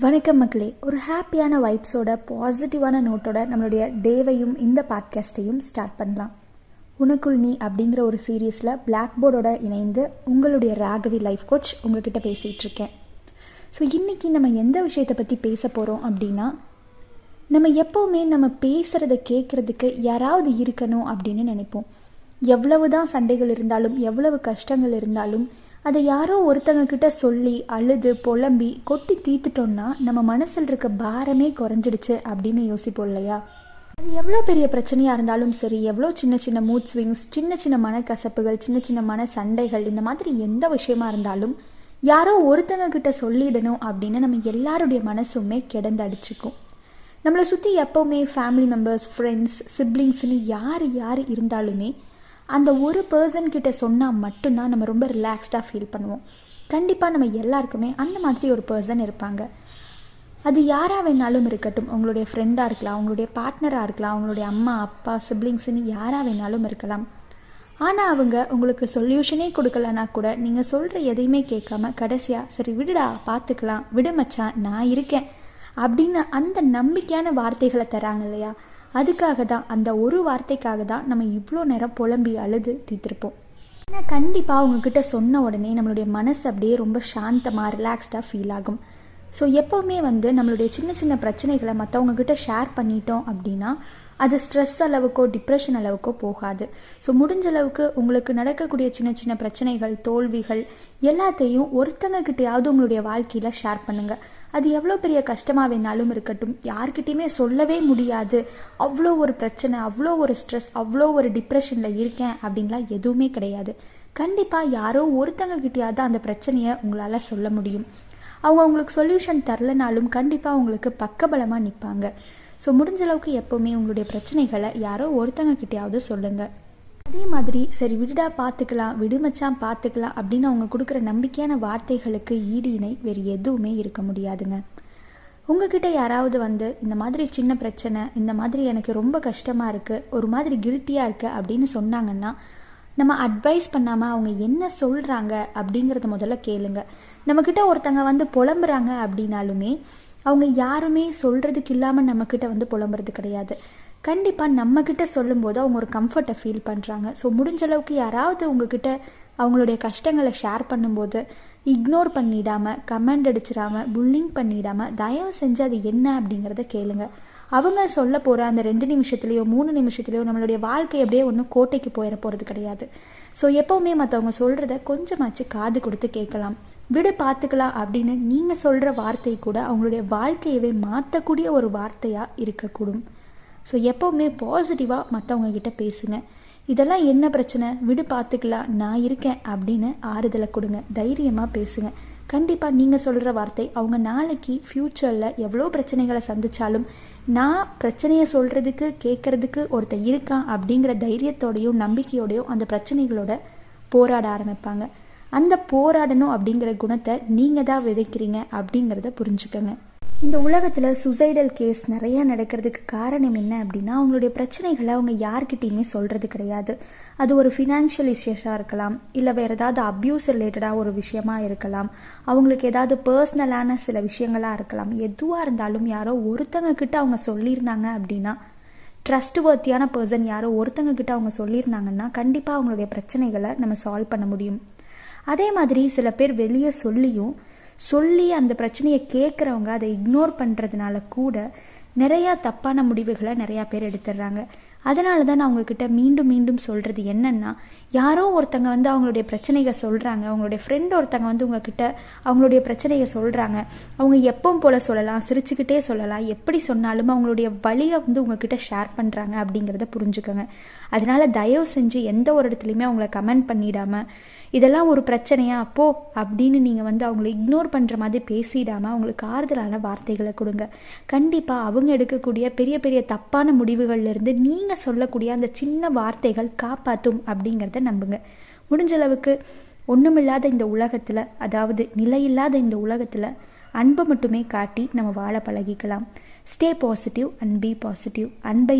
வணக்கம் மக்களே. ஒரு ஹாப்பியான வைப்ஸோட பாசிட்டிவான நோட்டோட நம்மளுடைய டேவையும் இந்த பாட்காஸ்ட்டையும் ஸ்டார்ட் பண்ணலாம். உனக்குள் நீ அப்படிங்கிற ஒரு சீரீஸில் பிளாக் போர்டோட இணைந்து உங்களுடைய ராகவி லைஃப் கோச் உங்ககிட்ட பேசிகிட்டு இருக்கேன். ஸோ இன்றைக்கி நம்ம எந்த விஷயத்தை பற்றி பேச போகிறோம் அப்படின்னா நம்ம எப்போவுமே நம்ம பேசுகிறத கேட்குறதுக்கு யாராவது இருக்கணும் அப்படின்னு நினைப்போம். எவ்வளவு தான் சண்டைகள் இருந்தாலும் எவ்வளவு கஷ்டங்கள் இருந்தாலும் அதை யாரோ ஒருத்தங்க கிட்ட சொல்லி அழுது புலம்பி கொட்டி தீத்துட்டோம்னா நம்ம மனசில் இருக்க பாரமே குறைஞ்சிடுச்சு அப்படின்னு யோசிப்போம் இல்லையா? அது எவ்வளோ பெரிய பிரச்சனையாக இருந்தாலும் சரி எவ்வளோ சின்ன சின்ன மூட் ஸ்விங்ஸ் சின்ன சின்ன மனக்கசப்புகள் சின்ன சின்ன மன சண்டைகள் இந்த மாதிரி எந்த விஷயமா இருந்தாலும் யாரோ ஒருத்தங்க கிட்ட சொல்லிடணும் அப்படின்னு நம்ம எல்லாருடைய மனசுமே கிடந்தடிச்சுக்கும். நம்மளை சுற்றி எப்போவுமே ஃபேமிலி மெம்பர்ஸ் ஃப்ரெண்ட்ஸ் சிப்ளிங்ஸ்னு யார் யார் இருந்தாலுமே அந்த ஒரு பர்சன் கிட்ட சொன்னால் மட்டும்தான் நம்ம ரொம்ப ரிலாக்ஸ்டாக ஃபீல் பண்ணுவோம். கண்டிப்பாக நம்ம எல்லாருக்குமே அந்த மாதிரி ஒரு பர்சன் இருப்பாங்க. அது யாராக வேணாலும் இருக்கட்டும். உங்களுடைய ஃப்ரெண்டாக இருக்கலாம் உங்களுடைய பார்ட்னராக இருக்கலாம் உங்களுடைய அம்மா அப்பா சிப்ளிங்ஸ்னு யாராக வேணாலும் இருக்கலாம். ஆனால் அவங்க உங்களுக்கு சொல்யூஷனே கொடுக்கலனா கூட நீங்கள் சொல்கிற எதையுமே கேட்காம கடைசியாக சரி விடுடா பார்த்துக்கலாம். விடுமச்சா நான் இருக்கேன். அப்படின்னு அந்த நம்பிக்கையான வார்த்தைகளை தராங்க இல்லையா? அதுக்காக தான் அந்த ஒரு வார்த்தைக்காக தான் நம்ம இவ்வளோ நேரம் புலம்பி அழுது தீர்த்திருப்போம். ஆனால் கண்டிப்பாக உங்ககிட்ட சொன்ன உடனே நம்மளுடைய மனசு அப்படியே ரொம்ப சாந்தமாக ரிலாக்ஸ்டாக ஃபீல் ஆகும். ஸோ எப்போவுமே வந்து நம்மளுடைய சின்ன சின்ன பிரச்சனைகளை மற்றவங்கக்கிட்ட ஷேர் பண்ணிட்டோம் அப்படின்னா அது ஸ்ட்ரெஸ் அளவுக்கோ டிப்ரெஷன் அளவுக்கோ போகாது. ஸோ முடிஞ்ச அளவுக்கு உங்களுக்கு நடக்கக்கூடிய சின்ன சின்ன பிரச்சனைகள் தோல்விகள் எல்லாத்தையும் ஒருத்தங்க கிட்டையாவது உங்களுடைய வாழ்க்கையில் ஷேர் பண்ணுங்கள் அது எவ்வளோ பெரிய கஷ்டமாக வேணாலும் இருக்கட்டும். யார்கிட்டையுமே சொல்லவே முடியாது. அவ்வளோ ஒரு பிரச்சனை அவ்வளோ ஒரு ஸ்ட்ரெஸ் அவ்வளோ ஒரு டிப்ரெஷனில் இருக்கேன் அப்படின்லாம் எதுவுமே கிடையாது. கண்டிப்பாக யாரோ ஒருத்தங்க கிட்டையாவது அந்த பிரச்சனையை உங்களால் சொல்ல முடியும். அவங்க உங்களுக்கு சொல்யூஷன் தரலனாலும் கண்டிப்பாக உங்களுக்கு பக்கபலமாக நிற்பாங்க ஸோ முடிஞ்ச அளவுக்கு எப்போவுமே உங்களுடைய பிரச்சனைகளை யாரோ ஒருத்தங்க கிட்டையாவது சொல்லுங்கள் அதே மாதிரி சரி விடுடா பார்த்துக்கலாம் விடுமச்சான் பார்த்துக்கலாம் அப்படின்னு அவங்க கொடுக்குற நம்பிக்கையான வார்த்தைகளுக்கு ஈடினை வேறு எதுவுமே இருக்க முடியாதுங்க. உங்ககிட்ட யாராவது வந்து இந்த மாதிரி சின்ன பிரச்சனை இந்த மாதிரி எனக்கு ரொம்ப கஷ்டமாக இருக்குது ஒரு மாதிரி கில்ட்டியாக இருக்குது அப்படின்னு சொன்னாங்கன்னா நம்ம அட்வைஸ் பண்ணாமல் அவங்க என்ன சொல்கிறாங்க அப்படிங்கிறத முதல்ல கேளுங்க. நம்மக்கிட்ட ஒருத்தங்க வந்து புலம்புறாங்க அப்படின்னாலுமே அவங்க யாருமே சொல்கிறதுக்கு இல்லாமல் நம்மக்கிட்ட வந்து புலம்புறது கிடையாது. கண்டிப்பாக நம்மக்கிட்ட சொல்லும்போது அவங்க ஒரு கம்ஃபர்ட்டை ஃபீல் பண்ணுறாங்க ஸோ முடிஞ்ச அளவுக்கு யாராவது உங்ககிட்ட அவங்களுடைய கஷ்டங்களை ஷேர் பண்ணும்போது இக்னோர் பண்ணிடாமல் கமெண்ட் அடிச்சிடாமல் புல்லிங் பண்ணிடாமல் தயவு செஞ்சு அது என்ன அப்படிங்கிறத கேளுங்க. அவங்க சொல்ல போகிற அந்த ரெண்டு நிமிஷத்துலேயோ மூணு நிமிஷத்துலேயோ நம்மளுடைய வாழ்க்கை அப்படியே ஒன்றும் கோட்டைக்கு போயிட போகிறது கிடையாது. ஸோ எப்போவுமே மற்றவங்க சொல்கிறத கொஞ்சமாச்சு காது கொடுத்து கேட்கலாம். விடு பார்த்துக்கலாம் அப்படின்னு நீங்கள் சொல்கிற வார்த்தை கூட அவங்களுடைய வாழ்க்கையவே மாற்றக்கூடிய ஒரு வார்த்தையாக இருக்கக்கூடும். ஸோ எப்போவுமே பாசிட்டிவாக மற்றவங்க கிட்ட பேசுங்க. இதெல்லாம் என்ன பிரச்சனை? விடு பார்த்துக்கலாம். நான் இருக்கேன் அப்படின்னு ஆறுதலை கொடுங்க. தைரியமாக பேசுங்க. கண்டிப்பாக நீங்கள் சொல்கிற வார்த்தை அவங்க நாளைக்கு ஃப்யூச்சரில் எவ்வளோ பிரச்சனைகளை சந்தித்தாலும் நான் பிரச்சனையை சொல்கிறதுக்கு கேட்குறதுக்கு ஒருத்தர் இருக்கான் அப்படிங்கிற தைரியத்தோடையும் நம்பிக்கையோடையும் அந்த பிரச்சனைகளோட போராட ஆரம்பிப்பாங்க. அந்த போராடணும் அப்படிங்கிற குணத்தை நீங்கள் தான் விதைக்கிறீங்க அப்படிங்கிறத புரிஞ்சுக்கோங்க. இந்த உலகத்தில் சுசைடல் கேஸ் நிறையா நடக்கிறதுக்கு காரணம் என்ன அப்படின்னா அவங்களுடைய பிரச்சனைகளை அவங்க யார்கிட்டையுமே சொல்கிறது கிடையாது. அது ஒரு ஃபினான்ஷியல் இஷ்யூஸாக இருக்கலாம் இல்லை வேறு ஏதாவது அப்யூஸ் ரிலேட்டடாக ஒரு விஷயமா இருக்கலாம். அவங்களுக்கு ஏதாவது பர்சனலான சில விஷயங்களாக இருக்கலாம். எதுவாக இருந்தாலும் யாரோ ஒருத்தங்க கிட்ட அவங்க சொல்லியிருந்தாங்க அப்படின்னா ட்ரஸ்ட் வர்த்தியான பர்சன் யாரோ ஒருத்தங்க கிட்ட அவங்க சொல்லியிருந்தாங்கன்னா கண்டிப்பாக அவங்களுடைய பிரச்சனைகளை நம்ம சால்வ் பண்ண முடியும். அதே மாதிரி சில பேர் வெளியே சொல்லியும் சொல்லி அந்த பிரச்சனையை கேட்குறவங்க அதை இக்னோர் பண்ணுறதுனால கூட நிறையா தப்பான முடிவுகளை நிறையா பேர் எடுத்துடுறாங்க. அதனால தான் நான் உங்ககிட்ட மீண்டும் மீண்டும் சொல்கிறது என்னென்னா யாரோ ஒருத்தங்க வந்து அவங்களுடைய பிரச்சனைகளை சொல்கிறாங்க அவங்களுடைய ஃப்ரெண்ட் ஒருத்தங்க வந்து உங்ககிட்ட அவங்களுடைய பிரச்சனையை சொல்கிறாங்க அவங்க எப்பவும் போல் சொல்லலாம் சிரிச்சுக்கிட்டே சொல்லலாம் எப்படி சொன்னாலும் அவங்களுடைய வழியை வந்து உங்ககிட்ட ஷேர் பண்ணுறாங்க அப்படிங்கிறத புரிஞ்சுக்கோங்க. அதனால தயவு செஞ்சு எந்த ஒரு இடத்துலையுமே அவங்கள கமெண்ட் பண்ணிடாமல் இதெல்லாம் ஒரு பிரச்சனையா அப்போ அப்படின்னு நீங்கள் வந்து அவங்கள இக்னோர் பண்ணுற மாதிரி பேசிடாமல் அவங்களுக்கு ஆறுதலான வார்த்தைகளை கொடுங்க. கண்டிப்பாக அவங்க எடுக்கக்கூடிய பெரிய பெரிய தப்பான முடிவுகள்லேருந்து நீங்கள் சொல்லக்கூடிய அந்த சின்ன வார்த்தைகள் காப்பாற்றும் அப்படிங்கிறத நம்புங்க. முடிஞ்ச அளவுக்கு ஒன்றுமில்லாத இந்த உலகத்தில் அதாவது நிலையில்லாத இந்த உலகத்தில் அன்பை மட்டுமே காட்டி நம்ம வாழ பழகிக்கலாம். Stay positive and be positive அன்பை